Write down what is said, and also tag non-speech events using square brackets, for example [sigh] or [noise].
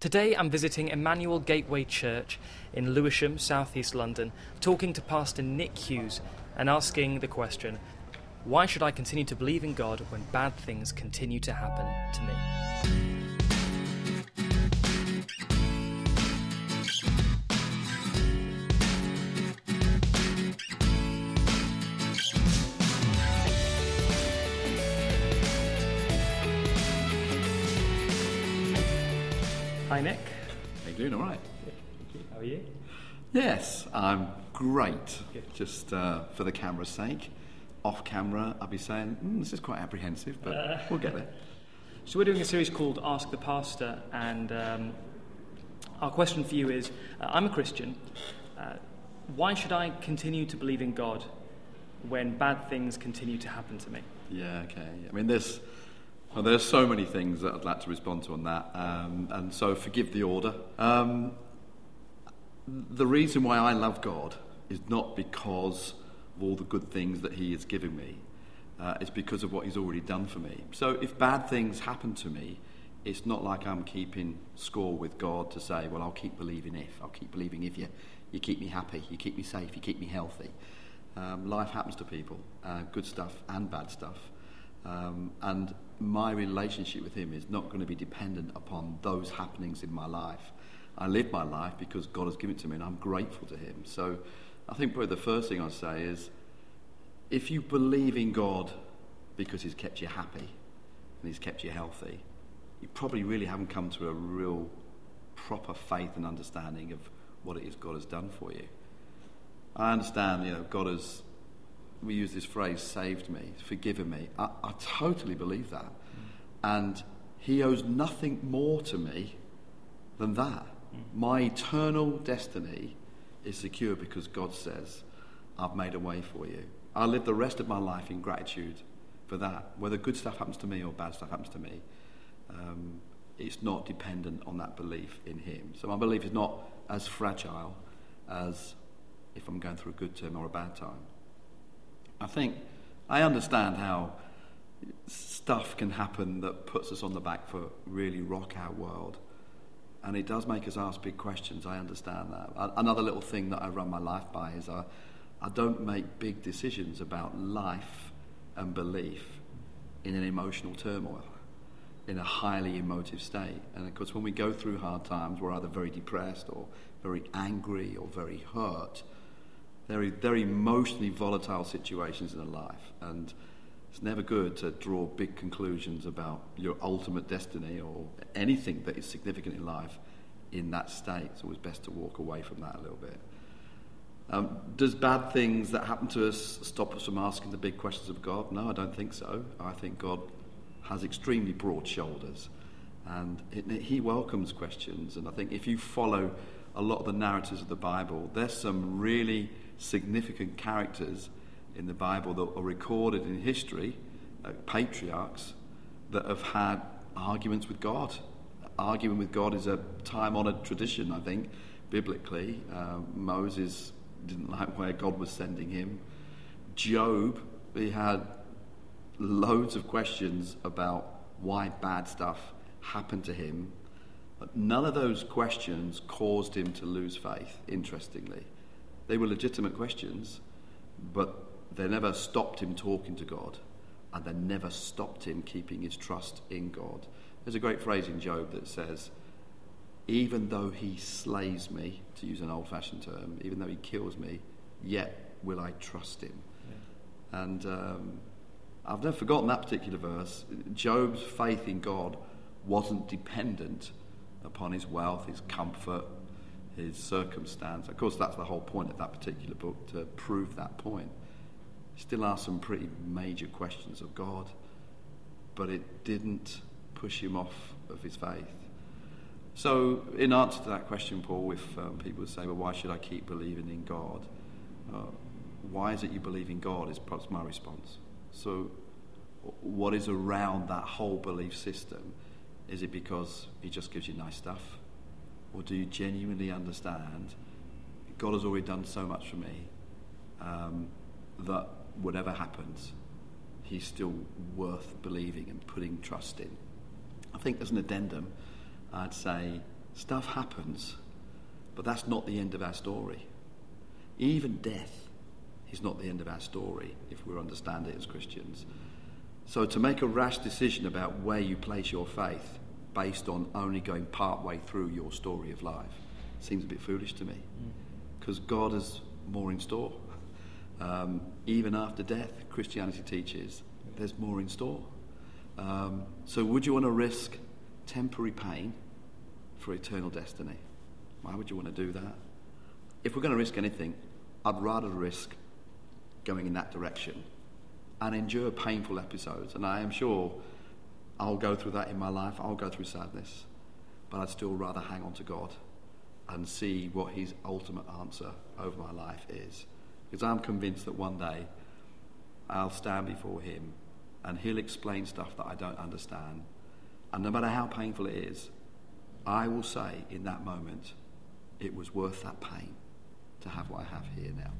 Today I'm visiting Emmanuel Gateway Church in Lewisham, southeast London, talking to Pastor Nick Hughes and asking the question why should I continue to believe in God when bad things continue to happen to me? Hi, Nick. How you doing? All right. How are you? Yes, I'm great. Good. Just uh, for the camera's sake. Off camera, I'll be saying mm, this is quite apprehensive, but we'll get there. So, we're doing a series called Ask the Pastor, and um, our question for you is uh, I'm a Christian. Uh, why should I continue to believe in God when bad things continue to happen to me? Yeah, okay. I mean, there's well, there's so many things that I'd like to respond to on that, um, and so forgive the order. Um, the reason why I love God is not because of all the good things that He has given me. Uh, it's because of what He's already done for me. So if bad things happen to me, it's not like I'm keeping score with God to say, well, I'll keep believing if. I'll keep believing if you, you keep me happy, you keep me safe, you keep me healthy. Um, life happens to people, uh, good stuff and bad stuff. Um, and my relationship with Him is not going to be dependent upon those happenings in my life. I live my life because God has given it to me and I'm grateful to Him. So I think probably the first thing I'd say is if you believe in God because He's kept you happy and He's kept you healthy, you probably really haven't come to a real proper faith and understanding of what it is God has done for you. I understand, you know, God has, we use this phrase, saved me, forgiven me. I, I totally believe that. And He owes nothing more to me than that. My eternal destiny is secure because God says, I've made a way for you. I'll live the rest of my life in gratitude for that. Whether good stuff happens to me or bad stuff happens to me, um, it's not dependent on that belief in Him. So my belief is not as fragile as if I'm going through a good term or a bad time. I think I understand how stuff can happen that puts us on the back foot, really rock our world. And it does make us ask big questions. I understand that. Another little thing that I run my life by is I, I don't make big decisions about life and belief in an emotional turmoil, in a highly emotive state. And of course, when we go through hard times, we're either very depressed or very angry or very hurt. They're very emotionally volatile situations in a life. And it's never good to draw big conclusions about your ultimate destiny or anything that is significant in life in that state. It's always best to walk away from that a little bit. Um, does bad things that happen to us stop us from asking the big questions of God? No, I don't think so. I think God has extremely broad shoulders and it, He welcomes questions. And I think if you follow a lot of the narratives of the Bible, there's some really significant characters in the Bible that are recorded in history, uh, patriarchs, that have had arguments with God. Arguing with God is a time honoured tradition, I think, biblically. Uh, Moses didn't [laughs] like where God was sending him. Job, he had loads of questions about why bad stuff happened to him. But none of those questions caused him to lose faith, interestingly. They were legitimate questions, but they never stopped him talking to God, and they never stopped him keeping his trust in God. There's a great phrase in Job that says, Even though he slays me, to use an old fashioned term, even though he kills me, yet will I trust him. And um, I've never forgotten that particular verse. Job's faith in God wasn't dependent upon his wealth, his comfort, his circumstance. Of course, that's the whole point of that particular book, to prove that point. Still asked some pretty major questions of God, but it didn't push him off of his faith. So, in answer to that question, Paul, if um, people say, well, why should I keep believing in God? Uh, why is it you believe in God? Is perhaps my response. So, what is around that whole belief system? Is it because He just gives you nice stuff? Or do you genuinely understand God has already done so much for me um, that whatever happens, He's still worth believing and putting trust in? I think there's an addendum. I'd say Stuff happens, but that's not the end of our story. Even death is not the end of our story if we understand it as Christians. So to make a rash decision about where you place your faith based on only going part way through your story of life seems a bit foolish to me because God has more in store. Um, even after death, Christianity teaches there's more in store. Um, so, would you want to risk temporary pain for eternal destiny? Why would you want to do that? If we're going to risk anything, I'd rather risk going in that direction and endure painful episodes. And I am sure I'll go through that in my life, I'll go through sadness, but I'd still rather hang on to God and see what His ultimate answer over my life is. Because I'm convinced that one day I'll stand before Him and He'll explain stuff that I don't understand. And no matter how painful it is, I will say in that moment, it was worth that pain to have what I have here now.